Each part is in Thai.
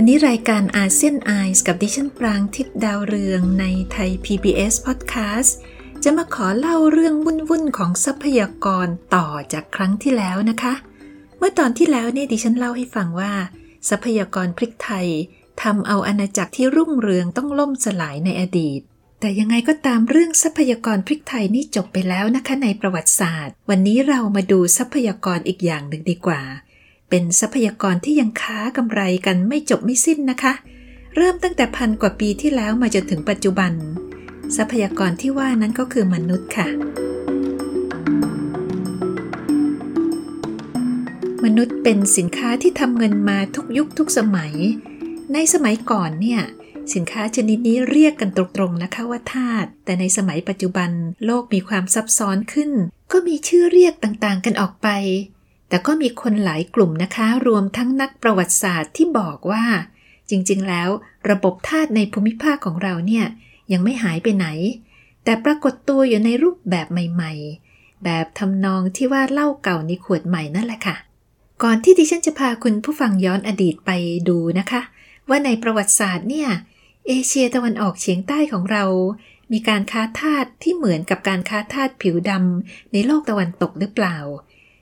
วันนี้รายการอาเซียนไอส์กับดิฉันปรางทิพย์ดาวเรืองในไทย PBS Podcast จะมาขอเล่าเรื่องวุ่นๆของทรัพยากรต่อจากครั้งที่แล้วนะคะ เมื่อตอนที่แล้วเนี่ยดิฉันเล่าให้ฟังว่า ทรัพยากรพริกไทยทำเอาอาณาจักรที่รุ่งเรืองต้องล่มสลายในอดีต แต่ยังไงก็ตามเรื่องทรัพยากรพริกไทยนี่จบไปแล้วนะคะในประวัติศาสตร์ วันนี้เรามาดูทรัพยากรอีกอย่างหนึ่งดีกว่า เป็นทรัพยากรที่ยังค้ากำไรกันไม่จบไม่สิ้นนะคะ เริ่มตั้งแต่พันกว่าปีที่แล้วมาจนถึงปัจจุบัน ทรัพยากรที่ว่านั้นก็คือมนุษย์ค่ะ มนุษย์เป็นสินค้าที่ทำเงินมาทุกยุคทุกสมัย ในสมัยก่อนเนี่ยสินค้าชนิดนี้เรียกกันตรงๆนะคะว่าทาส แต่ในสมัยปัจจุบันโลกมีความซับซ้อนขึ้น ก็มีชื่อเรียกต่างๆกันออกไป แต่ก็มีคนหลายกลุ่มนะคะ รวมทั้งนักประวัติศาสตร์ที่บอกว่า จริงๆ แล้ว ระบบทาสในภูมิภาคของเราเนี่ย ยังไม่หายไปไหน แต่ปรากฏตัวอยู่ในรูปแบบใหม่ ๆ แบบทำนองที่ว่าเหล้าเก่าในขวดใหม่นั่นแหละค่ะ ก่อนที่ดิฉันจะพาคุณผู้ฟังย้อนอดีตไปดูนะคะ ว่าในประวัติศาสตร์เนี่ยเอเชียตะวันออกเฉียงใต้ของเรา มีการค้าทาสที่เหมือนกับการค้าทาสผิวดำในโลกตะวันตกหรือเปล่า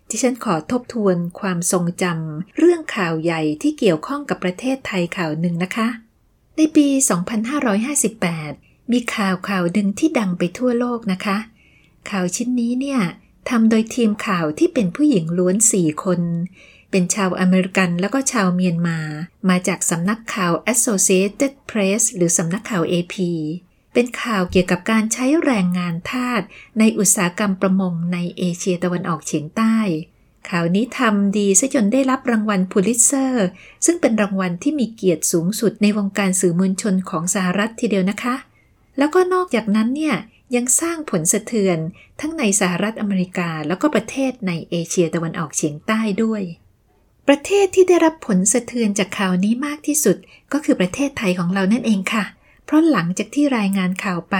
ที่ฉันขอทบทวนความทรงจำเรื่องข่าวใหญ่ที่เกี่ยวข้องกับประเทศไทยข่าวหนึ่งนะคะ ในปี 2558 มีข่าวข่าวหนึ่งที่ดังไปทั่วโลกนะคะ ข่าวชิ้นนี้เนี่ยทำโดยทีมข่าวที่เป็นผู้หญิงล้วนสี่คน เป็นชาวอเมริกันแล้วก็ชาวเมียนมา มาจากสำนักข่าว Associated Press หรือสำนักข่าว AP เป็นข่าวเกี่ยวกับการใช้แรงงานทาสในอุตสาหกรรมประมงในเอเชียตะวันออกเฉียงใต้ ข่าวนี้ทำดีซะจนได้รับรางวัลพูลิตเซอร์ ซึ่งเป็นรางวัลที่มีเกียรติสูงสุดในวงการสื่อมวลชนของสหรัฐทีเดียวนะคะ แล้วก็นอกจากนั้นเนี่ยยังสร้างผลสะเทือนทั้งในสหรัฐอเมริกาแล้วก็ประเทศในเอเชียตะวันออกเฉียงใต้ด้วย ประเทศที่ได้รับผลสะเทือนจากข่าวนี้มากที่สุด ก็คือประเทศไทยของเรานั่นเองค่ะ เพราะหลังจากที่รายงานข่าวไป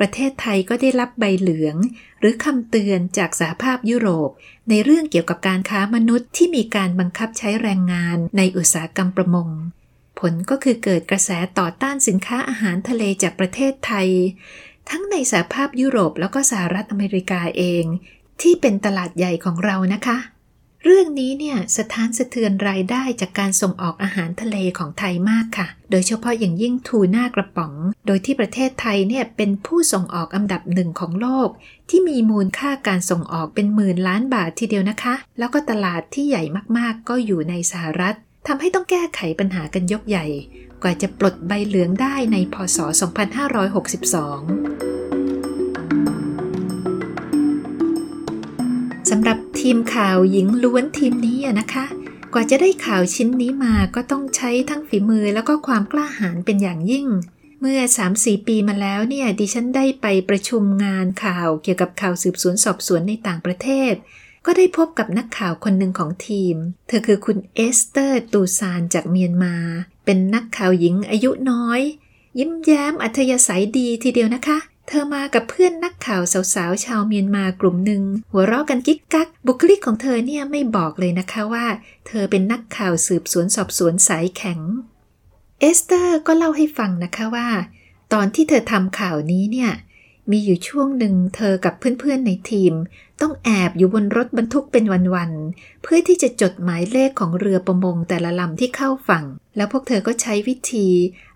ประเทศไทยก็ได้รับใบเหลือง หรือคำเตือนจากสหภาพยุโรป ในเรื่องเกี่ยวกับการค้ามนุษย์ที่มีการบังคับใช้แรงงานในอุตสาหกรรมประมง ผลก็คือเกิดกระแสต่อต้านสินค้าอาหารทะเลจากประเทศไทย ทั้งในสหภาพยุโรปแล้วก็สหรัฐอเมริกาเอง ที่เป็นตลาดใหญ่ของเรานะคะ เรื่องนี้เนี่ยสถานสะเทือนรายได้จากการส่งออกอาหารทะเลของไทยมากค่ะ โดยเฉพาะอย่างยิ่งทูน่ากระป๋อง โดยที่ประเทศไทยเนี่ยเป็นผู้ส่งออกอันดับหนึ่งของโลก ที่มีมูลค่าการส่งออกเป็นหมื่นล้านบาททีเดียวนะคะ แล้วก็ตลาดที่ใหญ่มากๆ ก็อยู่ในสหรัฐทำให้ต้องแก้ไขปัญหากันยกใหญ่ กว่าจะปลดใบเหลืองได้ในพศ 2562 สำหรับทีมข่าวหญิงล้วนทีมนี้นะคะ กว่าจะได้ข่าวชิ้นนี้มาก็ต้องใช้ทั้งฝีมือแล้วก็ความกล้าหาญเป็นอย่างยิ่ง เมื่อ 3-4 ปีมาแล้วเนี่ยดิฉันได้ไปประชุมงานข่าวเกี่ยวกับข่าวสืบสวนสอบสวนในต่างประเทศ ก็ได้พบกับนักข่าวคนหนึ่งของทีม เธอคือคุณเอสเตอร์ตูซานจากเมียนมา เป็นนักข่าวหญิงอายุน้อย ยิ้มแย้มอัธยาศัยดีทีเดียวนะคะ เธอมากับเพื่อนนักข่าวสาวๆชาวเมียนมากลุ่มหนึ่งหัวเราะกันกิ๊กกัก บุคลิกของเธอเนี่ยไม่บอกเลยนะคะว่า เธอเป็นนักข่าวสืบสวนสอบสวนสายแข็ง เอสเตอร์ก็เล่าให้ฟังนะคะว่า ตอนที่เธอทำข่าวนี้เนี่ยมีอยู่ช่วงหนึ่งเธอกับเพื่อนๆในทีม ต้องแอบอยู่บนรถบรรทุกเป็นวันๆ เพื่อที่จะจดหมายเลขของเรือประมงแต่ละลำที่เข้าฝั่ง แล้วพวกเธอก็ใช้วิธี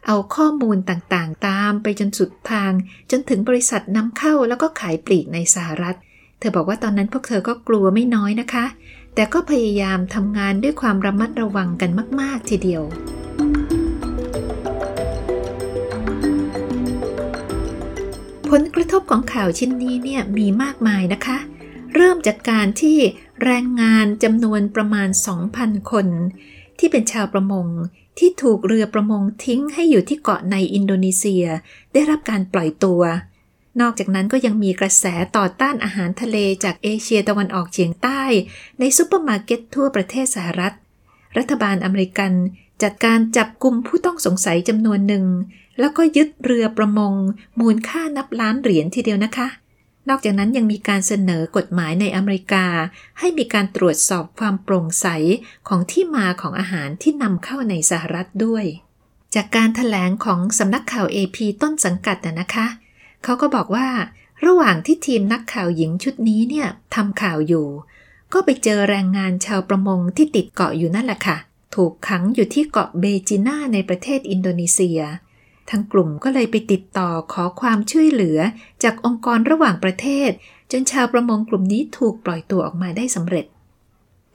เอาข้อมูลต่างๆ ตามไปจนสุดทาง จนถึงบริษัทนำเข้าแล้วก็ขายปลีกในสหรัฐ เธอบอกว่าตอนนั้นพวกเธอก็กลัวไม่น้อยนะคะ แต่ก็พยายามทำงานด้วยความระมัดระวังกันมาก ๆ ทีเดียวผลกระทบของข่าวชิ้นนี้เนี่ยมีมากมายนะคะ เริ่มจากการที่แรงงานจำนวนประมาณ 2,000 คน ที่เป็นชาวประมงที่ถูกเรือประมงทิ้งให้อยู่ที่เกาะในอินโดนีเซีย ได้รับการปล่อยตัว นอกจากนั้นก็ยังมีกระแสต่อต้านอาหารทะเลจากเอเชียตะวันออกเฉียงใต้ ในซุปเปอร์มาร์เก็ตทั่วประเทศสหรัฐ รัฐบาลอเมริกันจัดการจับกลุ่มผู้ต้องสงสัยจำนวนหนึ่ง แล้วก็ยึดเรือประมง มูลค่านับล้านเหรียญทีเดียวนะคะ นอกจากนั้นยังมีการเสนอกฎหมายในอเมริกา ให้มีการตรวจสอบความโปร่งใสของที่มาของอาหารที่นำเข้าในสหรัฐด้วย จากการถแถลงของสำนักข่าว AP ต้นสังกัดนะคะ เขาก็บอกว่า ระหว่างที่ทีมนักข่าวหญิงชุดนี้เนี่ยทำข่าวอยู่ ก็ไปเจอแรงงานชาวประมงที่ติดเกาะอยู่นั่นแหละค่ะ ถูกขังอยู่ที่เกาะเบจิน่าในประเทศอินโดนีเซีย ทั้งกลุ่มก็เลยไปติดต่อขอความช่วยเหลือจากองค์กรระหว่างประเทศ จนชาวประมงกลุ่มนี้ถูกปล่อยตัวออกมาได้สำเร็จ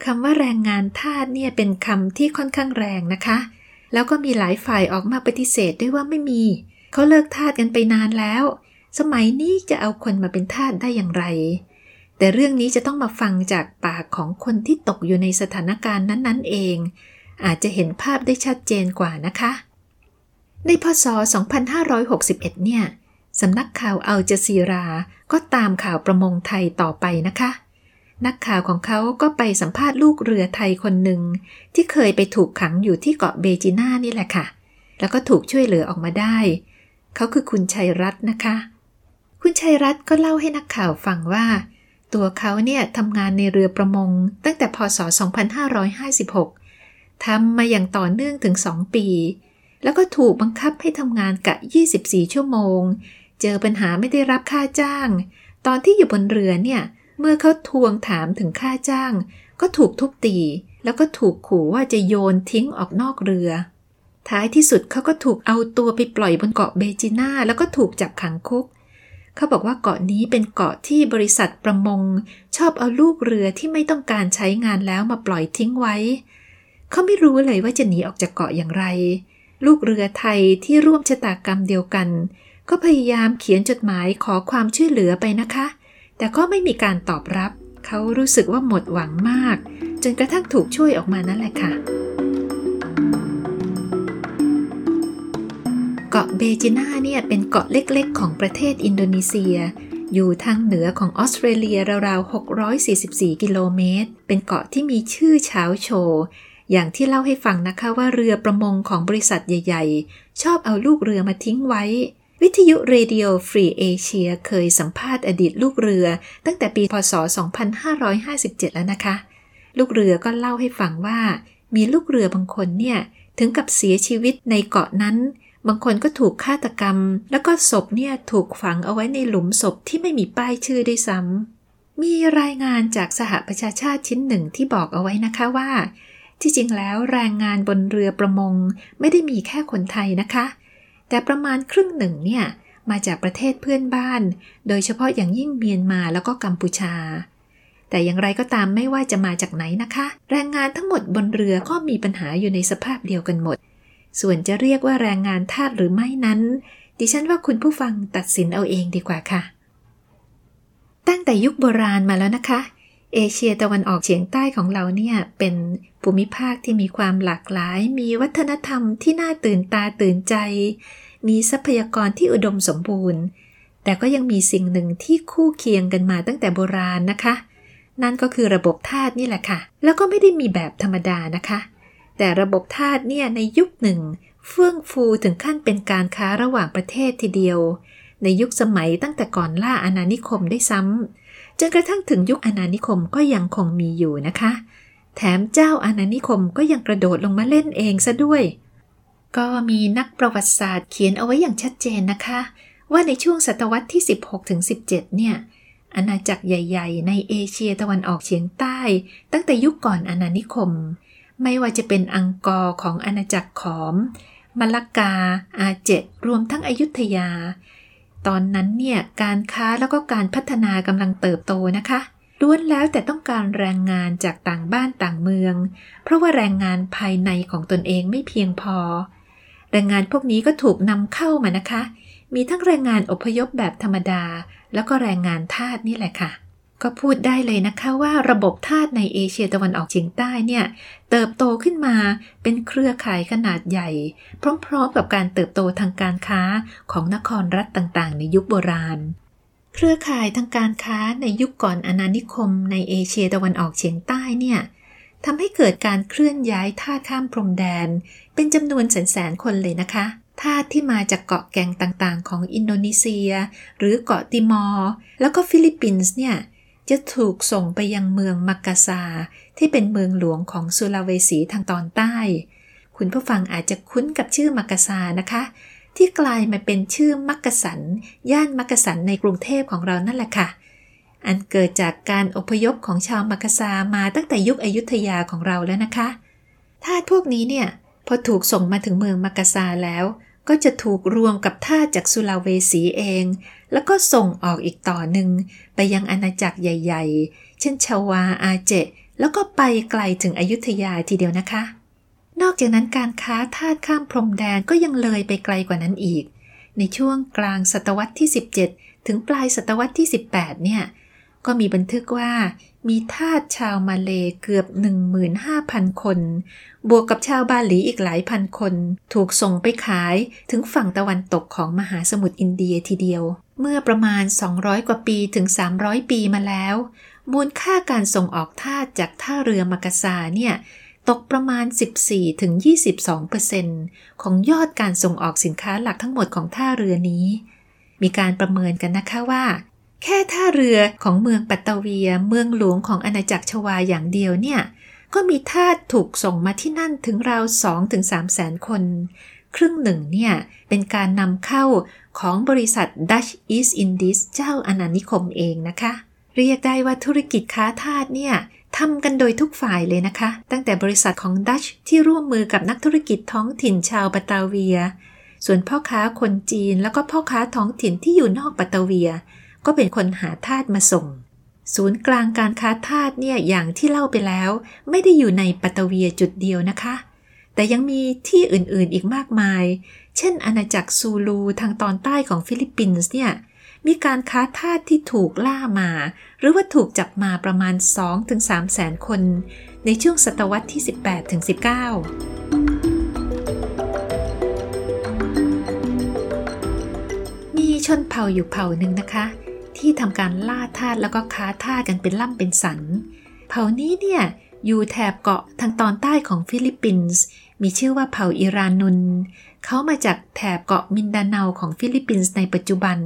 คำว่าแรงงานทาสเนี่ยเป็นคำที่ค่อนข้างแรงนะคะ แล้วก็มีหลายฝ่ายออกมาปฏิเสธด้วยว่าไม่มี เขาเลิกทาสกันไปนานแล้ว สมัยนี้จะเอาคนมาเป็นทาสได้อย่างไร แต่เรื่องนี้จะต้องมาฟังจากปากของคนที่ตกอยู่ในสถานการณ์นั้นๆเอง อาจจะเห็นภาพได้ชัดเจนกว่านะคะ ในพศ 2561 เนี่ยสำนักข่าวอัลจซีรา ก็ตามข่าวประมงไทยต่อไปนะคะ นักข่าวของเขาก็ไปสัมภาษณ์ลูกเรือไทยคนหนึ่ง ที่เคยไปถูกขังอยู่ที่เกาะเบจิน่านี่แหละค่ะ แล้วก็ถูกช่วยเหลือออกมาได้ เขาคือคุณชัยรัตน์นะคะ คุณชัยรัตน์ก็เล่าให้นักข่าวฟังว่า ตัวเขาเนี่ยทำงานในเรือประมง ตั้งแต่พศ 2556ทำมาอย่างต่อเนื่องถึงสองปี แล้วก็ถูกบังคับให้ทำงานกะ 24 ชั่วโมง เจอปัญหาไม่ได้รับค่าจ้าง ตอนที่อยู่บนเรือเนี่ย เมื่อเขาทวงถามถึงค่าจ้าง ก็ถูกทุบตี แล้วก็ถูกขู่ว่าจะโยนทิ้งออกนอกเรือ ท้ายที่สุดเขาก็ถูกเอาตัวไปปล่อยบนเกาะเบจิน่า แล้วก็ถูกจับขังคุก เขาบอกว่าเกาะนี้เป็นเกาะที่บริษัทประมง ชอบเอาลูกเรือที่ไม่ต้องการใช้งานแล้วมาปล่อยทิ้งไว้ เขาไม่รู้เลยว่าจะหนีออกจากเกาะอย่างไร ลูกเรือไทยที่ร่วมชะตากรรมเดียวกัน ก็พยายามเขียนจดหมายขอความช่วยเหลือไปนะคะ แต่ก็ไม่มีการตอบรับ เขารู้สึกว่าหมดหวังมาก จนกระทั่งถูกช่วยออกมานั่นแหละค่ะ เกาะเบจิน่าเนี่ยเป็นเกาะเล็กๆ ของประเทศอินโดนีเซียอยู่ทางเหนือของออสเตรเลียราวๆ 644 กิโลเมตร เป็นเกาะที่มีชื่อฉาวโฉ่ อย่างที่เล่าให้ฟังนะคะว่าเรือประมงของบริษัทใหญ่ ๆ ชอบเอาลูกเรือมาทิ้งไว้ วิทยุ Radio Free Asia เคยสัมภาษณ์อดีตลูกเรือ ตั้งแต่ปีพศ 2557 แล้วนะคะ ลูกเรือก็เล่าให้ฟังว่า มีลูกเรือบางคนเนี่ยถึงกับเสียชีวิตในเกาะนั้น บางคนก็ถูกฆาตกรรม แล้วก็ศพเนี่ยถูกฝังเอาไว้ในหลุมศพที่ไม่มีป้ายชื่อด้วยซ้ำมีรายงานจากสหประชาชาติชิ้นหนึ่งที่บอกเอาไว้นะคะว่า ที่จริงแล้วแรงงานบนเรือประมงไม่ได้มีแค่คนไทยนะคะ แต่ประมาณครึ่งหนึ่งเนี่ยมาจากประเทศเพื่อนบ้าน โดยเฉพาะอย่างยิ่งเมียนมาแล้วก็กัมพูชา แต่อย่างไรก็ตามไม่ว่าจะมาจากไหนนะคะ แรงงานทั้งหมดบนเรือก็มีปัญหาอยู่ในสภาพเดียวกันหมด ส่วนจะเรียกว่าแรงงานทาสหรือไม่นั้น ดิฉันว่าคุณผู้ฟังตัดสินเอาเองดีกว่าค่ะ ตั้งแต่ยุคโบราณมาแล้วนะคะ เอเชียตะวันออกเฉียงใต้ของเราเนี่ย เป็นภูมิภาคที่มีความหลากหลาย มีวัฒนธรรมที่น่าตื่นตาตื่นใจ มีทรัพยากรที่อุดมสมบูรณ์ แต่ก็ยังมีสิ่งหนึ่งที่คู่เคียงกันมาตั้งแต่โบราณนะคะ นั่นก็คือระบบทาสนี่แหละค่ะ แล้วก็ไม่ได้มีแบบธรรมดานะคะ แต่ระบบทาสเนี่ยในยุคหนึ่ง เฟื่องฟูถึงขั้นเป็นการค้าระหว่างประเทศทีเดียว ในยุคสมัยตั้งแต่ก่อนล่าอาณานิคมได้ซ้ำ จนกระทั่งถึงยุคอาณานิคมก็ยังคงมีอยู่นะคะ แถมเจ้าอาณานิคมก็ยังกระโดดลงมาเล่นเองซะด้วย ก็มีนักประวัติศาสตร์เขียนเอาไว้อย่างชัดเจนนะคะ ว่าในช่วงศตวรรษที่ 16ถึง17 เนี่ยอาณาจักรใหญ่ ๆ ในเอเชียตะวันออกเฉียงใต้ ตั้งแต่ยุคก่อนอาณานิคม ไม่ว่าจะเป็นอังกอร์ของอาณาจักรขอม มลกา อาเจรวมทั้งอยุธยา ตอนนั้นเนี่ยการค้าแล้วก็การพัฒนากำลังเติบโตนะคะล้วนแล้วแต่ต้องการแรงงานจากต่างบ้านต่างเมือง เพราะว่าแรงงานภายในของตนเองไม่เพียงพอ แรงงานพวกนี้ก็ถูกนำเข้ามานะคะ มีทั้งแรงงานอพยพแบบธรรมดา แล้วก็แรงงานทาสนี่แหละค่ะ ก็พูดได้เลยนะคะว่าระบบทาสในเอเชียตะวันออกเฉียงใต้เนี่ย เติบโตขึ้นมาเป็นเครือข่ายขนาดใหญ่ พร้อมๆกับการเติบโตทางการค้าของนครรัฐต่างๆ ในยุคโบราณ เครือข่ายทางการค้าในยุคก่อนอาณานิคมในเอเชียตะวันออกเฉียงใต้เนี่ยทำให้เกิดการเคลื่อนย้ายทาสข้ามพรมแดน เป็นจำนวนแสนๆคนเลยนะคะทาสที่มาจากเกาะแก่งต่างๆ ของอินโดนีเซีย หรือเกาะติมอร์แล้วก็ฟิลิปปินส์เนี่ย จะถูกส่งไปยังเมืองมักกะซา ที่เป็นเมืองหลวงของสุลาเวสีทางตอนใต้ คุณผู้ฟังอาจจะคุ้นกับชื่อมักกะซานะคะ ที่กลายมาเป็นชื่อมักกะสัน ย่านมักกะสันในกรุงเทพของเรานั่นแหละค่ะ อันเกิดจากการอพยพของชาวมักกะซามาตั้งแต่ยุคอยุธยาของเราแล้วนะคะทาสพวกนี้เนี่ยพอถูกส่งมาถึงเมืองมักกะซาแล้ว ก็จะถูกรวมกับท่าจากสุลาเวสีเอง แล้วก็ส่งออกอีกต่อหนึ่งไปยังอาณาจักรใหญ่ ๆ เช่นชาวาอาเจ แล้วก็ไปไกลถึงอยุธยาทีเดียวนะคะ นอกจากนั้นการค้าทาสข้ามพรมแดนก็ยังเลยไปไกลกว่านั้นอีก ในช่วงกลางศตวรรษที่ 17 ถึงปลายศตวรรษที่ 18 เนี่ย ก็มีบันทึกว่ามีทาสชาวมาเลเกือบ 15,000 คน บวกกับชาวบาหลีอีกหลายพันคน ถูกส่งไปขายถึงฝั่งตะวันตกของมหาสมุทรอินเดียทีเดียว เมื่อประมาณ 200 กว่าปีถึง 300 ปีมาแล้ว มูลค่าการส่งออกทาสจากท่าเรือมักกะซาเนี่ย ตกประมาณ 14-22%ของยอดการส่งออกสินค้าหลักทั้งหมดของท่าเรือนี้มีการประเมินกันนะคะว่า แค่ท่าเรือของเมืองปัตตาเวียเมืองหลวงของอาณาจักรชวาอย่างเดียวเนี่ย ก็มีทาสถูกส่งมาที่นั่นถึงราว2-3ถึงแสนคน ครึ่งหนึ่งเนี่ย เป็นการนำเข้าของบริษัท Dutch East Indies เจ้าอาณานิคมเองนะคะ เรียกได้ว่าธุรกิจค้าทาสเนี่ยทำกันโดยทุกฝ่ายเลยนะคะ ตั้งแต่บริษัทของดัชที่ร่วมมือกับนักธุรกิจท้องถิ่นชาวปัตตาเวีย ส่วนพ่อค้าคนจีนแล้วก็พ่อค้าท้องถิ่นที่อยู่นอกปัตตาเวีย ก็เป็นคนหาทาสมาส่ง ศูนย์กลางการค้าทาสเนี่ยอย่างที่เล่าไปแล้ว ไม่ได้อยู่ในปัตเวียจุดเดียวนะคะ แต่ยังมีที่อื่นๆอีกมากมาย เช่น อาณาจักรซูลูทางตอนใต้ของฟิลิปปินส์เนี่ยมีการค้าทาสที่ถูกล่ามา หรือว่าถูกจับมาประมาณ 2-3แสนคน ในช่วงศตวรรษที่ 18-19 มีชนเผ่าอยู่เผ่าหนึ่งนะคะ ที่ทำการล่าทาสแล้วก็ค้าทาสกันเป็นล่ำเป็นสัน เผ่านี้เนี่ยอยู่แถบเกาะทางตอนใต้ของฟิลิปปินส์มีชื่อว่าเผ่าอิรานุน เขามาจากแถบเกาะมินดาเนาของฟิลิปปินส์ในปัจจุบัน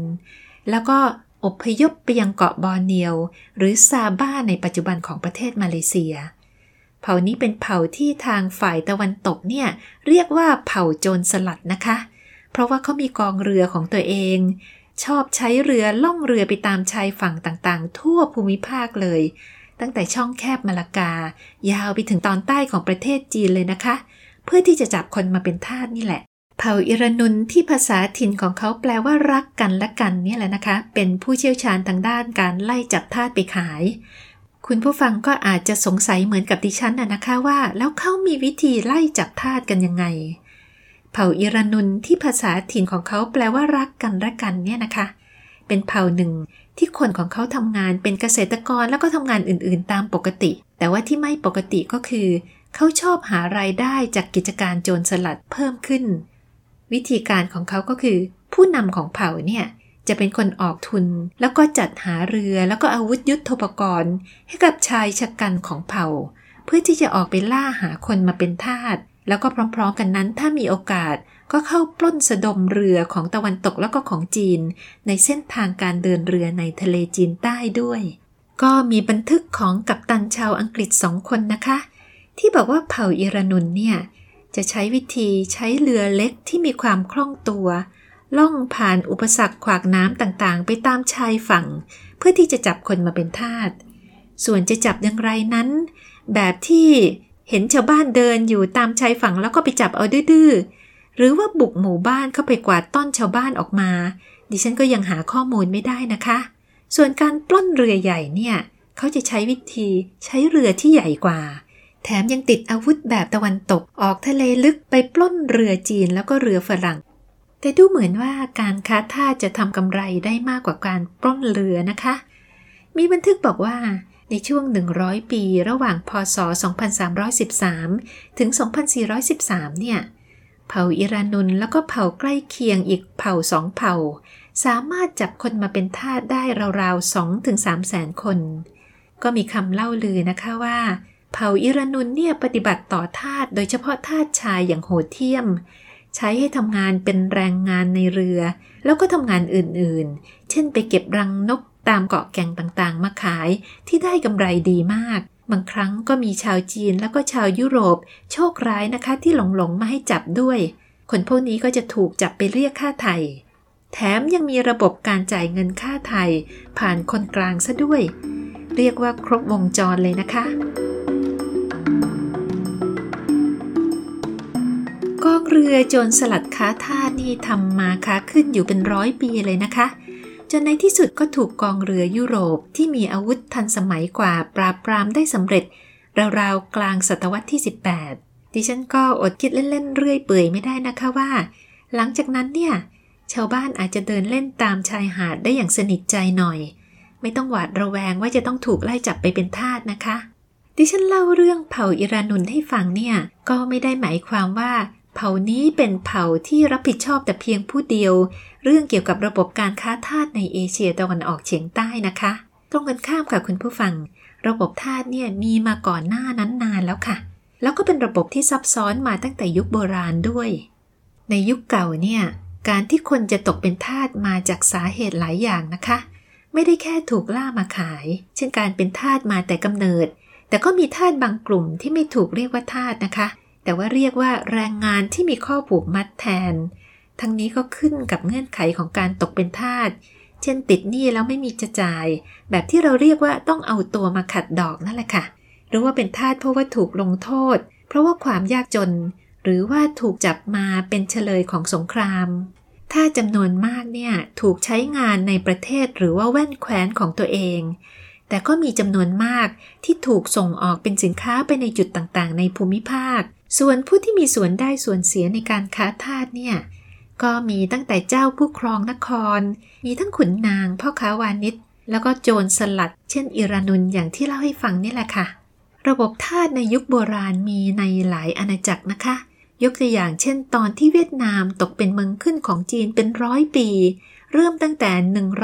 แล้วก็อพยพไปยังเกาะบอร์เนียว หรือซาบาห์ในปัจจุบันของประเทศมาเลเซีย เผ่านี้เป็นเผ่าที่ทางฝ่ายตะวันตกเนี่ยเรียกว่าเผ่าโจรสลัดนะคะ เพราะว่าเขามีกองเรือของตัวเอง ชอบใช้เรือล่องเรือไปตามชายฝั่งต่างๆ ทั่วภูมิภาคเลย ตั้งแต่ช่องแคบมาลากา ยาวไปถึงตอนใต้ของประเทศจีนเลยนะคะ เพื่อที่จะจับคนมาเป็นทาสนี่แหละ เผ่าอิรนุนที่ภาษาถิ่นของเขาแปลว่ารักกันและกันนี่แหละนะคะ เป็นผู้เชี่ยวชาญทางด้านการไล่จับทาสไปขาย คุณผู้ฟังก็อาจจะสงสัยเหมือนกับดิฉันนะนะคะว่า แล้วเขามีวิธีไล่จับทาสกันยังไง เผ่าอิรานุนที่ภาษาถิ่นของเขาแปลว่ารักกันและกันเนี่ยนะคะ เป็นเผ่าหนึ่งที่คนของเขาทำงานเป็นเกษตรกรแล้วก็ทำงานอื่นๆ ตามปกติ แต่ว่าที่ไม่ปกติก็คือ เขาชอบหารายได้จากกิจการโจรสลัดเพิ่มขึ้น วิธีการของเขาก็คือ ผู้นำของเผ่าเนี่ยจะเป็นคนออกทุน แล้วก็จัดหาเรือแล้วก็อาวุธยุทโธปกรณ์ ให้กับชายชะกันของเผ่า เพื่อที่จะออกไปล่าหาคนมาเป็นทาส แล้วก็พร้อมๆกันนั้นถ้ามีโอกาสก็เข้าปล้นสะดมเรือของตะวันตกแล้วก็ของจีน ในเส้นทางการเดินเรือในทะเลจีนใต้ด้วย ก็มีบันทึกของกัปตันชาวอังกฤษสองคนนะคะ ที่บอกว่าเผ่าอิรานุนเนี่ย จะใช้วิธีใช้เรือเล็กที่มีความคล่องตัว ล่องผ่านอุปสรรคขวากน้ำต่างๆ ไปตามชายฝั่ง เพื่อที่จะจับคนมาเป็นทาสส่วนจะจับอย่างไรนั้น แบบที่ เห็นชาวบ้านเดินอยู่ตามชายฝั่งแล้วก็ไปจับเอาดื้อหรือว่าบุกหมู่บ้านเข้าไปกวาดต้อนชาวบ้านออกมา ดิฉันก็ยังหาข้อมูลไม่ได้นะคะ ส่วนการปล้นเรือใหญ่เนี่ย เขาจะใช้วิธีใช้เรือที่ใหญ่กว่า แถมยังติดอาวุธแบบตะวันตกออกทะเลลึกไปปล้นเรือจีนแล้วก็เรือฝรั่ง แต่ดูเหมือนว่าการค้าท่าจะทำกำไรได้มากกว่าการปล้นเรือนะคะ มีบันทึกบอกว่า ในช่วง 100 ปีระหว่างพศ 2313 ถึง 2413 เนี่ย เผ่าอิรานุนแล้วก็เผ่าใกล้เคียงอีกเผ่าสองเผ่า สามารถจับคนมาเป็นทาสได้ราวๆ2-3ถึงแสนคน ก็มีคำเล่าลือนะคะว่า เผ่าอิรานุนเนี่ยปฏิบัติต่อทาสโดยเฉพาะทาสชายอย่างโหดเที่ยม ใช้ให้ทำงานเป็นแรงงานในเรือ แล้วก็ทำงานอื่นๆ เช่นไปเก็บรังนก ตามเกาะแก่งต่างๆ มาขายที่ได้กำไรดีมาก บางครั้งก็มีชาวจีนแล้วก็ชาวยุโรป โชคร้ายนะคะที่หลงๆมาให้จับด้วย คนพวกนี้ก็จะถูกจับไปเรียกค่าไถ่แถมยังมีระบบการจ่ายเงินค่าไถ่ผ่านคนกลางซะด้วย เรียกว่าครบวงจรเลยนะคะ กองเรือโจรสลัดค้าท่านี่ทำมาค้าขึ้นอยู่เป็นร้อยปีเลยนะคะ จนในที่สุดก็ถูกกองเรือยุโรปที่มีอาวุธทันสมัยกว่าปราบปรามได้สำเร็จ ราวๆกลางศตวรรษที่ 18 ดิฉันก็อดคิดเล่นๆเรื่อยเปื่อยไม่ได้นะคะว่า หลังจากนั้นเนี่ย ชาวบ้านอาจจะเดินเล่นตามชายหาดได้อย่างสนิทใจหน่อย ไม่ต้องหวาดระแวงว่าจะต้องถูกไล่จับไปเป็นทาสนะคะ ดิฉันเล่าเรื่องเผ่าอิรานุนให้ฟังเนี่ยก็ไม่ได้หมายความว่า เผ่านี้เป็นเผ่าที่รับผิดชอบแต่เพียงผู้เดียว เรื่องเกี่ยวกับระบบการค้าทาสในเอเชียตะวันออกเฉียงใต้นะคะ ตรงกันข้ามกับคุณผู้ฟัง ระบบทาสเนี่ยมีมาก่อนหน้านั้นนานแล้วค่ะ แล้วก็เป็นระบบที่ซับซ้อนมาตั้งแต่ยุคโบราณด้วย ในยุคเก่าเนี่ยการที่คนจะตกเป็นทาสมาจากสาเหตุหลายอย่างนะคะ ไม่ได้แค่ถูกล่ามาขาย เช่นการเป็นทาสมาแต่กำเนิด แต่ก็มีทาสบางกลุ่มที่ไม่ถูกเรียกว่าทาสนะคะ แต่ว่าเรียกว่าแรงงานที่มีข้อผูกมัดแทน ทั้งนี้ก็ขึ้นกับเงื่อนไขของการตกเป็นทาส เช่นติดหนี้แล้วไม่มีจะจ่าย แบบที่เราเรียกว่าต้องเอาตัวมาขัดดอกนั่นแหละค่ะ หรือว่าเป็นทาสเพราะว่าถูกลงโทษ เพราะว่าความยากจน หรือว่าถูกจับมาเป็นเฉลยของสงคราม ถ้าจำนวนมากเนี่ยถูกใช้งานในประเทศหรือว่าแว่นแคว้นของตัวเองแต่ก็มีจำนวนมากที่ถูกส่งออกเป็นสินค้าไปในจุดต่างๆ ในภูมิภาค ส่วนผู้ที่มีส่วนได้ส่วนเสียในการค้าทาสเนี่ยก็มีตั้งแต่เจ้าผู้ครองนคร มีทั้งขุนนางพ่อค้าวานิชแล้วก็โจรสลัด เช่นอิรานุนอย่างที่เล่าให้ฟังนี่แหละค่ะ ระบบทาสในยุคโบราณมีในหลายอาณาจักรนะคะ ยกตัวอย่างเช่น ตอนที่เวียดนามตกเป็นเมืองขึ้นของจีนเป็นร้อยปี เริ่มตั้งแต่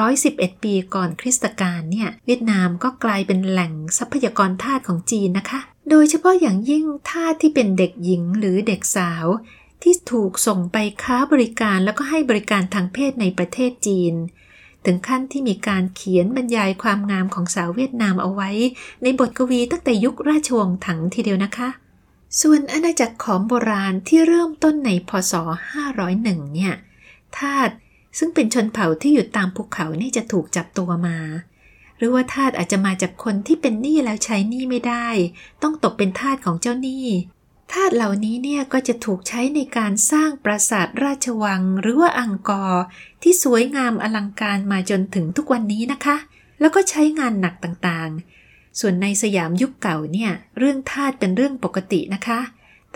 111 ปีก่อนคริสตกาลเนี่ยเวียดนามก็กลายเป็นแหล่งทรัพยากรทาสของจีนนะคะ โดยเฉพาะอย่างยิ่งทาที่เป็นเด็กหญิงหรือเด็กสาว ที่ถูกส่งไปค้าบริการแล้วก็ให้บริการทางเพศในประเทศจีน ถึงขั้นที่มีการเขียนบรรยายความงามของสาวเวียดนามเอาไว้ ในบทกวีตั้งแต่ยุคราชวงศ์ถังทีเดียวนะคะ ส่วนอาณาจักรของโบราณที่เริ่มต้นในพศ 501 เนี่ยทาสซึ่งเป็นชนเผ่าที่อยู่ตามภูเขานี่จะถูกจับตัวมา หรือว่าทาสอาจจะมาจากคนที่เป็นหนี้แล้วใช้หนี้ไม่ได้ ต้องตกเป็นทาสของเจ้าหนี้ทาสเหล่านี้เนี่ยก็จะถูกใช้ในการสร้างปราสาทราชวัง หรือว่าอังกอร์ที่สวยงามอลังการมาจนถึงทุกวันนี้นะคะ แล้วก็ใช้งานหนักต่างๆ ส่วนในสยามยุคเก่าเนี่ยเรื่องทาสเป็นเรื่องปกตินะคะ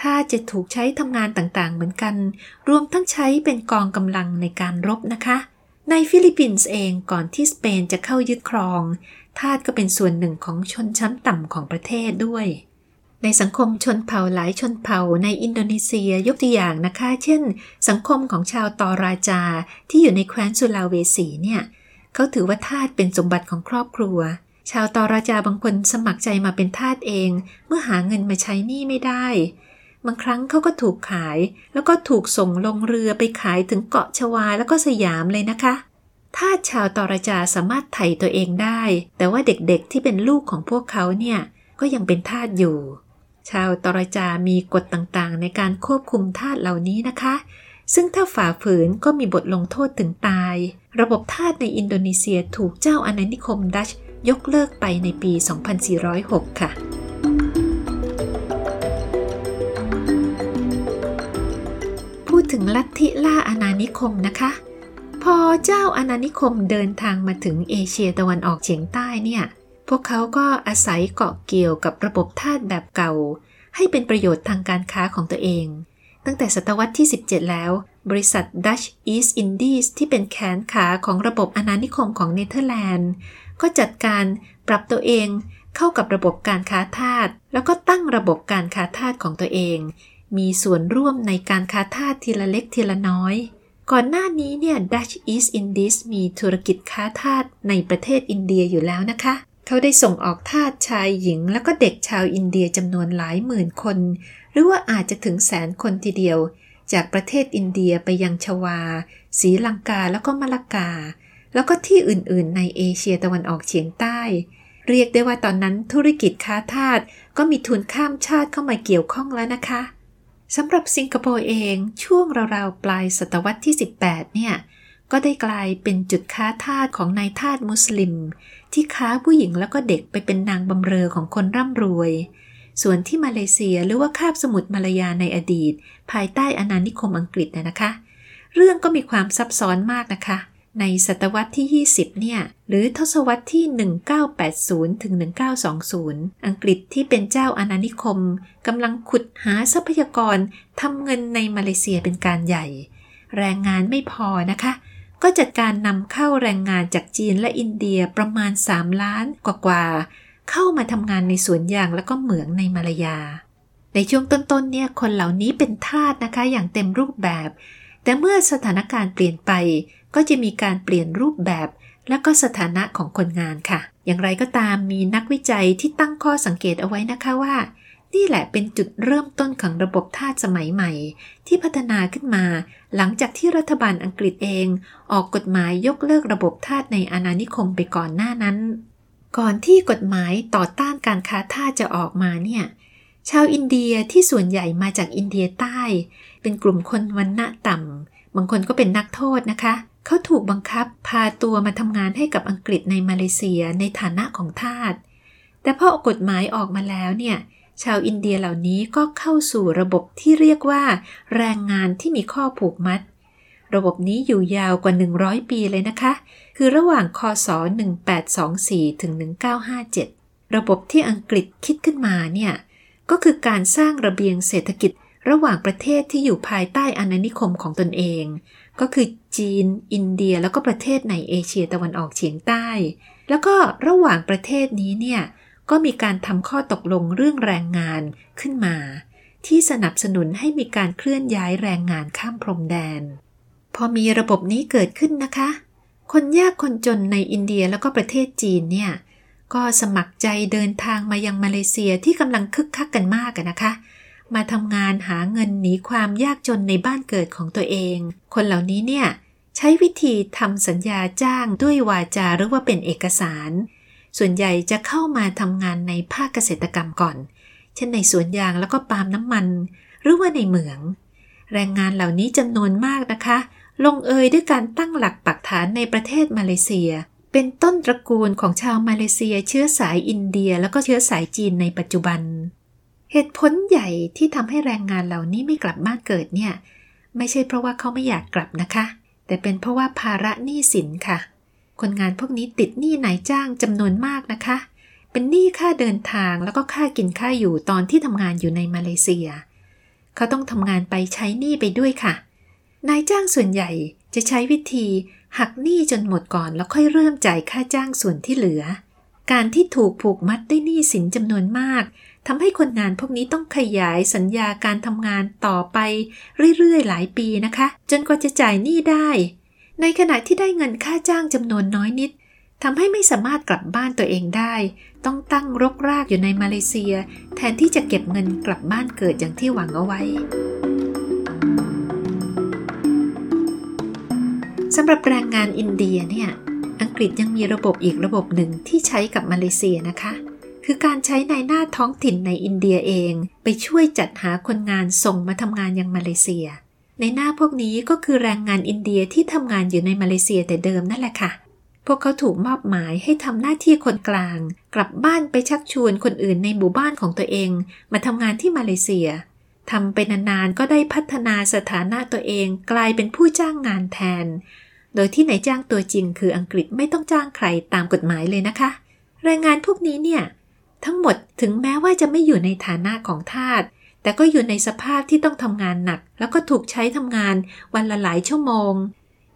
ทาสจะถูกใช้ทำงานต่างๆ เหมือนกัน รวมทั้งใช้เป็นกองกำลังในการรบนะคะ ในฟิลิปปินส์เองก่อนที่สเปนจะเข้ายึดครอง ทาสก็เป็นส่วนหนึ่งของชนชั้นต่ำของประเทศด้วย ในสังคมชนเผ่าหลายชนเผ่าในอินโดนีเซียยกตัวอย่างนะคะ เช่น สังคมของชาวตอราจาที่อยู่ในแคว้นสุลาเวสีเนี่ยเขาถือว่าทาสเป็นสมบัติของครอบครัว ชาวตอราจาบางคนสมัครใจมาเป็นทาสเอง เมื่อหาเงินมาใช้หนี้ไม่ได้ บางครั้งเขาก็ถูกขาย แล้วก็ถูกส่งลงเรือไปขายถึงเกาะชวาแล้วก็สยามเลยนะคะทาสชาวตอรจาสามารถไถ่ตัวเองได้ แต่ว่าเด็กๆที่เป็นลูกของพวกเขาเนี่ยก็ยังเป็นทาสอยู่ ชาวตอรจามีกฎต่างๆ ในการควบคุมทาสเหล่านี้นะคะ ซึ่งถ้าฝ่าฝืนก็มีบทลงโทษถึงตาย ระบบทาสในอินโดนีเซียถูกเจ้าอาณานิคมดัชยกเลิกไปในปี 2406 ค่ะ ถึงลัทธิล่าอาณานิคมนะคะ พอเจ้าอาณานิคมเดินทางมาถึงเอเชียตะวันออกเฉียงใต้เนี่ย พวกเขาก็อาศัยเกาะเกี่ยวกับระบบทาสแบบเก่า ให้เป็นประโยชน์ทางการค้าของตัวเอง ตั้งแต่ศตวรรษที่ 17 แล้ว บริษัท Dutch East Indies ที่เป็นแขนขาของระบบอาณานิคมของเนเธอร์แลนด์ ก็จัดการปรับตัวเองเข้ากับระบบการค้าทาสแล้วก็ตั้งระบบการค้าทาสของตัวเอง มีส่วนร่วมในการค้าทาสทีละเล็กทีละน้อย ก่อนหน้านี้เนี่ย Dutch East Indies มีธุรกิจค้าทาสในประเทศอินเดียอยู่แล้วนะคะ เขาได้ส่งออกทาสชายหญิง แล้วก็เด็กชาวอินเดียจำนวนหลายหมื่นคน หรือว่าอาจจะถึงแสนคนทีเดียว จากประเทศอินเดียไปยังชวาศรีลังกาแล้วก็มะละกา แล้วก็ที่อื่นๆ ในเอเชียตะวันออกเฉียงใต้เรียกได้ว่าตอนนั้นธุรกิจค้าทาสก็มีทุนข้ามชาติเข้ามาเกี่ยวข้องแล้วนะคะ สำหรับสิงคโปร์เองช่วงราวๆปลายศตวรรษที่ 18 เนี่ย ก็ได้กลายเป็นจุดค้าทาสของนายทาสมุสลิม ที่ค้าผู้หญิงแล้วก็เด็กไปเป็นนางบำเรอของคนร่ำรวย ส่วนที่มาเลเซียหรือว่าคาบสมุทรมาลายาในอดีต ภายใต้อาณานิคมอังกฤษนะคะ เรื่องก็มีความซับซ้อนมากนะคะ ในศตวรรษที่ 20 เนี่ย หรือทศวรรษที่ 1980 ถึง 1920 อังกฤษที่เป็นเจ้าอาณานิคมกำลังขุดหาทรัพยากรทำเงินในมาเลเซียเป็นการใหญ่ แรงงานไม่พอนะคะ ก็จัดการนำเข้าแรงงานจากจีนและอินเดียประมาณ 3 ล้านกว่าๆ เข้ามาทำงานในสวนยางและก็เหมืองในมาลายา ในช่วงต้นๆ เนี่ย คนเหล่านี้เป็นทาสนะคะอย่างเต็มรูปแบบ แต่เมื่อสถานการณ์เปลี่ยนไป ก็จะมีการเปลี่ยนรูปแบบ และก็สถานะของคนงานค่ะ อย่างไรก็ตามมีนักวิจัยที่ตั้งข้อสังเกตเอาไว้นะคะว่า นี่แหละเป็นจุดเริ่มต้นของระบบทาสสมัยใหม่ ที่พัฒนาขึ้นมา หลังจากที่รัฐบาลอังกฤษเอง ออกกฎหมายยกเลิกระบบทาสในอาณานิคมไปก่อนหน้านั้น ก่อนที่กฎหมายต่อต้านการค้าทาสจะออกมาเนี่ยชาวอินเดียที่ส่วนใหญ่มาจากอินเดียใต้ เป็นกลุ่มคนวันณะต่ำบางคนก็เป็นนักโทษนะคะ เขาถูกบังคับพาตัวมาทำงานให้กับอังกฤษในมาเลเซียในฐานะของทาส แต่พอกฎหมายออกมาแล้วเนี่ย ชาวอินเดียเหล่านี้ก็เข้าสู่ระบบที่เรียกว่า แรงงานที่มีข้อผูกมัด ระบบนี้อยู่ยาวกว่า 100 ปีเลยนะคะ คือระหว่างคศ 1824 ถึง 1957 ระบบที่อังกฤษคิดขึ้นมาเนี่ย ก็คือการสร้างระเบียงเศรษฐกิจระหว่างประเทศที่อยู่ภายใต้อาณานิคมของตนเอง ก็คือ จีน อินเดียแล้วก็ประเทศในเอเชียตะวันออกเฉียงใต้ แล้วก็ระหว่างประเทศนี้เนี่ยก็มีการทำข้อตกลงเรื่องแรงงานขึ้นมา ที่สนับสนุนให้มีการเคลื่อนย้ายแรงงานข้ามพรมแดน พอมีระบบนี้เกิดขึ้นนะคะ คนยากคนจนในอินเดียแล้วก็ประเทศจีนเนี่ยก็สมัครใจเดินทางมายังมาเลเซียที่กำลังคึกคักกันมากนะคะ มาทำงานหาเงินหนีความยากจนในบ้านเกิดของตัวเอง คนเหล่านี้เนี่ยใช้วิธีทำสัญญาจ้างด้วยวาจาหรือว่าเป็นเอกสาร ส่วนใหญ่จะเข้ามาทำงานในภาคเกษตรกรรมก่อน เช่นในสวนยางแล้วก็ปาล์มน้ำมัน หรือว่าในเหมือง แรงงานเหล่านี้จำนวนมากนะคะ ลงเอยด้วยการตั้งหลักปักฐานในประเทศมาเลเซีย เป็นต้นตระกูลของชาวมาเลเซีย เชื้อสายอินเดีย แล้วก็เชื้อสายจีนในปัจจุบัน เหตุผลใหญ่ที่ทำให้แรงงานเหล่านี้ไม่กลับบ้านเกิดเนี่ย ไม่ใช่เพราะว่าเขาไม่อยากกลับนะคะ แต่เป็นเพราะว่าภาระหนี้สินค่ะ คนงานพวกนี้ติดหนี้นายจ้างจำนวนมากนะคะ เป็นหนี้ค่าเดินทางแล้วก็ค่ากินค่าอยู่ตอนที่ทำงานอยู่ในมาเลเซีย เขาต้องทำงานไปใช้หนี้ไปด้วยค่ะ นายจ้างส่วนใหญ่จะใช้วิธีหักหนี้จนหมดก่อนแล้วค่อยเริ่มจ่ายค่าจ้างส่วนที่เหลือ การที่ถูกผูกมัดด้วยหนี้สินจำนวนมากทำให้คนงานพวกนี้ต้องขยายสัญญาการทำงานต่อไปเรื่อยๆ หลายปีนะคะ จนกว่าจะจ่ายหนี้ได้ ในขณะที่ได้เงินค่าจ้างจำนวนน้อยนิดทำให้ไม่สามารถกลับบ้านตัวเองได้ ต้องตั้งรกรากอยู่ในมาเลเซีย แทนที่จะเก็บเงินกลับบ้านเกิดอย่างที่หวังเอาไว้สำหรับแรงงานอินเดียเนี่ย ฤษยังมีระบบอีกระบบหนึ่งที่ใช้กับมาเลเซียนะคะ คือการใช้ในหน้าท้องถิ่นในอินเดียเอง ไปช่วยจัดหาคนงานส่งมาทำงานยังมาเลเซีย ในหน้าพวกนี้ก็คือแรงงานอินเดียที่ทำงานอยู่ในมาเลเซียแต่เดิมนั่นแหละค่ะ พวกเขาถูกมอบหมายให้ทำหน้าที่คนกลาง กลับบ้านไปชักชวนคนอื่นในหมู่บ้านของตัวเอง มาทำงานที่มาเลเซียทำไปนานๆก็ได้พัฒนาสถานะตัวเองกลายเป็นผู้จ้างงานแทน โดยที่นายจ้างตัวจริงคืออังกฤษไม่ต้องจ้างใครตามกฎหมายเลยนะคะ แรงงานพวกนี้เนี่ย ทั้งหมดถึงแม้ว่าจะไม่อยู่ในฐานะของทาสแต่ก็อยู่ในสภาพที่ต้องทำงานหนัก แล้วก็ถูกใช้ทำงานวันละหลายชั่วโมง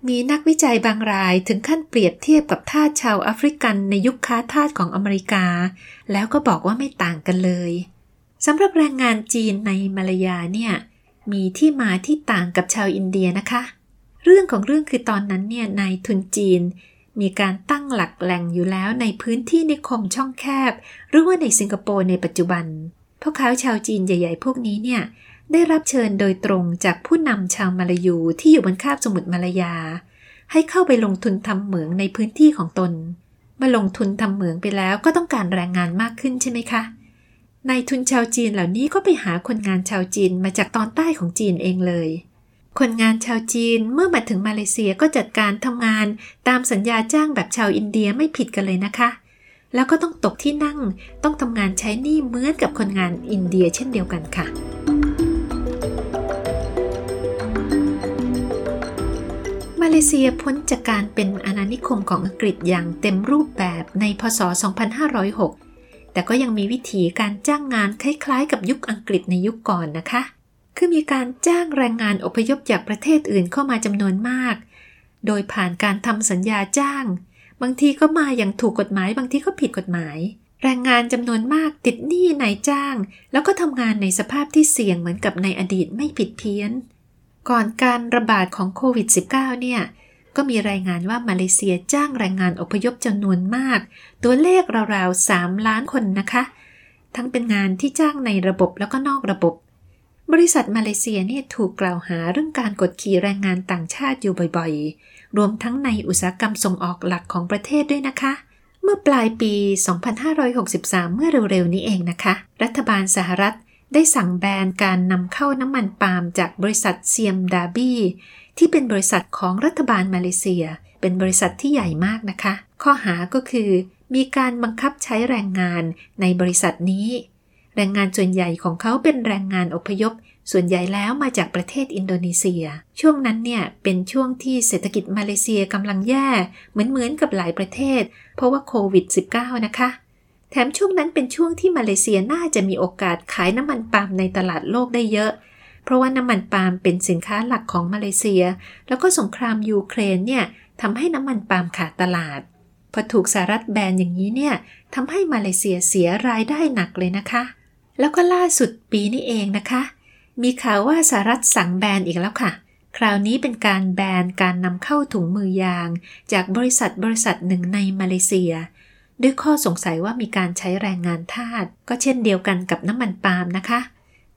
มีนักวิจัยบางรายถึงขั้นเปรียบเทียบกับทาสชาวแอฟริกันในยุคค้าทาสของอเมริกา แล้วก็บอกว่าไม่ต่างกันเลยสำหรับแรงงานจีนในมาลายาเนี่ยมีที่มาที่ต่างกับชาวอินเดียนะคะ เรื่องของเรื่องคือตอนนั้นเนี่ยนายทุนจีน มีการตั้งหลักแหล่งอยู่แล้วในพื้นที่นิคมช่องแคบ หรือว่าในสิงคโปร์ในปัจจุบันพวกเขาชาวจีนใหญ่ ๆ พวกนี้เนี่ยได้รับเชิญโดยตรงจากผู้นำชาวมาลายูที่อยู่บนคาบสมุทรมาลายา ให้เข้าไปลงทุนทำเหมืองในพื้นที่ของตนเมื่อลงทุนทำเหมืองไปแล้วก็ต้องการแรงงานมากขึ้นใช่ไหมคะนายทุนชาวจีนเหล่านี้ก็ไปหาคนงานชาวจีนมาจากตอนใต้ของจีนเองเลย คนงานชาวจีนเมื่อมาถึงมาเลเซียก็จัดการทำงานตามสัญญาจ้างแบบชาวอินเดียไม่ผิดกันเลยนะคะ แล้วก็ต้องตกที่นั่งต้องทำงานใช้หนี้เหมือนกับคนงานอินเดียเช่นเดียวกันค่ะมาเลเซียพ้นจากการเป็นอาณานิคมของอังกฤษอย่างเต็มรูปแบบในพศ 2506 แต่ก็ยังมีวิธีการจ้างงานคล้ายๆ กับยุคอังกฤษในยุคก่อนนะคะ คือมีการจ้างแรงงานอพยพจากประเทศอื่นเข้ามาจำนวนมาก โดยผ่านการทำสัญญาจ้าง บางทีก็มาอย่างถูกกฎหมาย บางทีก็ผิดกฎหมาย แรงงานจำนวนมากติดหนี้นายจ้าง แล้วก็ทำงานในสภาพที่เสี่ยงเหมือนกับในอดีตไม่ผิดเพี้ยน ก่อนการระบาดของโควิด -19 เนี่ย ก็มีรายงานว่ามาเลเซียจ้างแรงงานอพยพจำนวนมาก ตัวเลขราวๆ3ล้านคนนะคะ ทั้งเป็นงานที่จ้างในระบบแล้วก็นอกระบบ บริษัทมาเลเซียเนี่ยถูกกล่าวหาเรื่องการกดขี่แรงงานต่างชาติอยู่บ่อยๆ รวมทั้งในอุตสาหกรรมส่งออกหลักของประเทศด้วยนะคะ เมื่อปลายปี 2563 เมื่อเร็วๆนี้เองนะคะ รัฐบาลสหรัฐได้สั่งแบนการนำเข้าน้ำมันปาล์มจากบริษัทเซียมดาบี้ที่เป็นบริษัทของรัฐบาลมาเลเซีย เป็นบริษัทที่ใหญ่มากนะคะ ข้อหาก็คือ มีการบังคับใช้แรงงานในบริษัทนี้ แรงงานส่วนใหญ่ของเขาเป็นแรงงานอพยพ ส่วนใหญ่แล้วมาจากประเทศอินโดนีเซีย ช่วงนั้นเนี่ยเป็นช่วงที่เศรษฐกิจมาเลเซียกำลังแย่ เหมือนเหมือนกับหลายประเทศ เพราะว่าโควิด -19 นะคะ แถมช่วงนั้นเป็นช่วงที่มาเลเซียน่าจะมีโอกาสขายน้ำมันปาล์มในตลาดโลกได้เยอะ เพราะว่าน้ำมันปาล์มเป็นสินค้าหลักของมาเลเซีย แล้วก็สงครามยูเครนเนี่ยทำให้น้ำมันปาล์มขาดตลาด พอถูกสหรัฐแบนอย่างนี้เนี่ยทำให้มาเลเซียเสียรายได้หนักเลยนะคะ แล้วก็ล่าสุดปีนี้เองนะคะ มีข่าวว่าสหรัฐสั่งแบนอีกแล้วค่ะ คราวนี้เป็นการแบนการนำเข้าถุงมือยาง จากบริษัทบริษัทหนึ่งในมาเลเซีย ด้วยข้อสงสัยว่ามีการใช้แรงงานทาสก็เช่นเดียวกันกับน้ำมันปาล์มนะคะ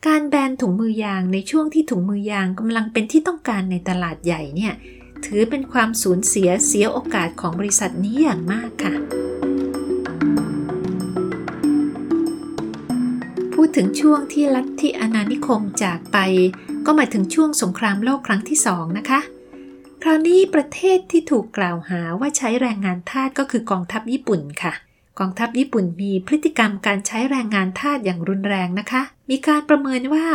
การแบนถุงมือยางในช่วงที่ถุงมือยางกำลังเป็นที่ต้องการในตลาดใหญ่เนี่ยถือเป็นความสูญเสียเสียโอกาสของบริษัทนี้อย่างมากค่ะ พูดถึงช่วงที่ลัทธิอนานิคมจากไป ก็หมายถึงช่วงสงครามโลกครั้งที่สองนะคะ คราวนี้ประเทศที่ถูกกล่าวหาว่าใช้แรงงานทาสก็คือกองทัพญี่ปุ่นค่ะ กองทัพญี่ปุ่นมีพฤติกรรมการใช้แรงงานทาสอย่างรุนแรงนะคะ มีการประเมินว่า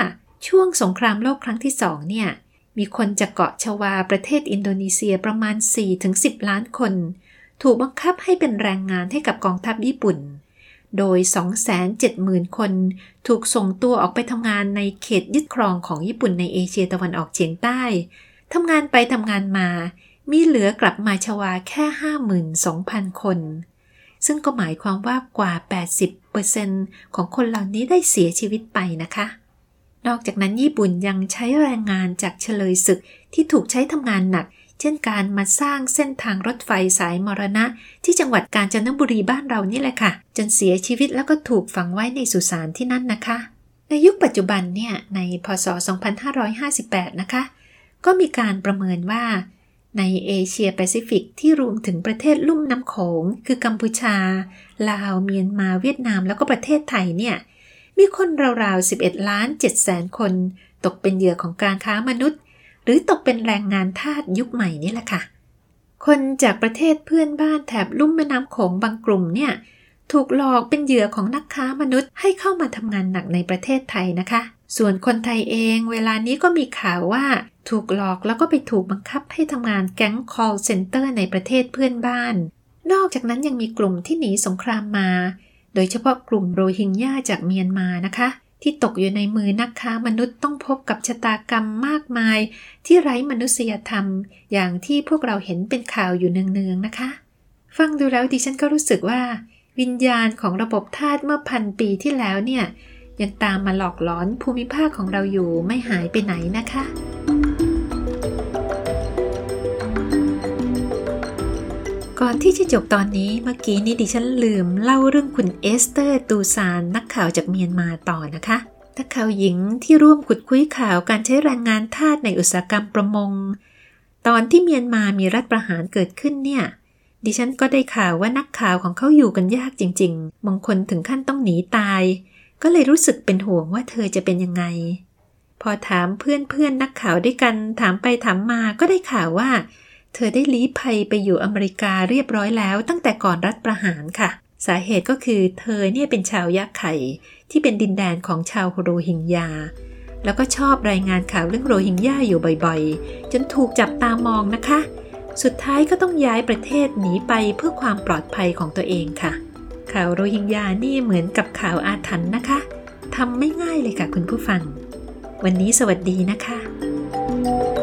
ช่วงสงครามโลกครั้งที่สองเนี่ยมีคนจากเกาะชวาประเทศอินโดนีเซียประมาณ 4-10 ล้านคน ถูกบังคับให้เป็นแรงงานให้กับกองทัพญี่ปุ่น โดย 270,000 คนถูกส่งตัวออกไปทำงานในเขตยึดครองของญี่ปุ่นในเอเชียตะวันออกเฉียงใต้ทำงานไปทำงานมา มีเหลือกลับมาชวาแค่ 52,000 คน ซึ่งก็หมายความว่ากว่า 80%ของคนเหล่านี้ได้เสียชีวิตไปนะคะ นอกจากนั้นญี่ปุ่นยังใช้แรงงานจากเฉลยศึกที่ถูกใช้ทำงานหนัก เช่นการมาสร้างเส้นทางรถไฟสายมรณะ ที่จังหวัดกาญจนบุรีบ้านเรานี่แหละค่ะ จนเสียชีวิตแล้วก็ถูกฝังไว้ในสุสานที่นั่นนะคะ ในยุคปัจจุบันเนี่ยในพศ 2558 นะคะ ก็มีการประเมินว่าในเอเชียแปซิฟิกที่รวมถึงประเทศลุ่มน้ำโขง คือกัมพูชา ลาว เมียนมา เวียดนาม แล้วก็ประเทศไทยเนี่ย มีคนราวๆ 11 ล้าน7แสนคน ตกเป็นเหยื่อของการค้ามนุษย์ หรือตกเป็นแรงงานทาสยุคใหม่นี่แหละค่ะ คนจากประเทศเพื่อนบ้านแถบลุ่มแม่น้ำโขงบางกลุ่มเนี่ย ถูกหลอกเป็นเหยื่อของนักค้ามนุษย์ให้เข้ามาทำงานหนักในประเทศไทยนะคะ ส่วนคนไทยเองเวลานี้ก็มีข่าวว่า ถูกหลอกแล้วก็ไปถูกบังคับให้ทำงานแก๊ง call center ในประเทศเพื่อนบ้าน นอกจากนั้นยังมีกลุ่มที่หนีสงครามมา โดยเฉพาะกลุ่มโรฮิงญาจากเมียนมานะคะ ที่ตกอยู่ในมือนักค้ามนุษย์ต้องพบกับชะตากรรมมากมาย ที่ไร้มนุษยธรรม อย่างที่พวกเราเห็นเป็นข่าวอยู่เนืองๆนะคะ ฟังดูแล้วดิฉันก็รู้สึกว่า วิญญาณของระบบทาสเมื่อพันปีที่แล้วเนี่ยยังตามมาหลอกหลอนภูมิภาคของเราอยู่ไม่หายไปไหนนะคะ ก่อนที่จะจบตอนนี้เมื่อกี้นี้ดิฉันลืมเล่าเรื่องคุณเอสเตอร์ตูซานนักข่าวจากเมียนมาต่อนะคะนักข่าวหญิงที่ร่วมขุดคุ้ยข่าวการใช้แรงงานทาสในอุตสาหกรรมประมง ตอนที่เมียนมามีรัฐประหารเกิดขึ้นเนี่ย ดิฉันก็ได้ข่าวว่านักข่าวของเขาอยู่กันยากจริงๆ บางคนถึงขั้นต้องหนีตาย ก็เลยรู้สึกเป็นห่วงว่าเธอจะเป็นยังไง พอถามเพื่อนๆนักข่าวด้วยกันถามไปถามมาก็ได้ข่าวว่า เธอได้ลี้ภัยไปอยู่อเมริกาเรียบร้อยแล้วตั้งแต่ก่อนรัฐประหารค่ะ สาเหตุก็คือเธอเนี่ยเป็นชาวยักษ์ไข่ ที่เป็นดินแดนของชาวโรฮิงญา แล้วก็ชอบรายงานข่าวเรื่องโรฮิงญาอยู่บ่อยๆ จนถูกจับตามองนะคะ สุดท้ายก็ต้องย้ายประเทศหนีไปเพื่อความปลอดภัยของตัวเองค่ะ ข่าวโรฮิงญานี่เหมือนกับข่าวอาถรรพ์นะคะทำไม่ง่ายเลยค่ะคุณผู้ฟัง วันนี้สวัสดีนะคะ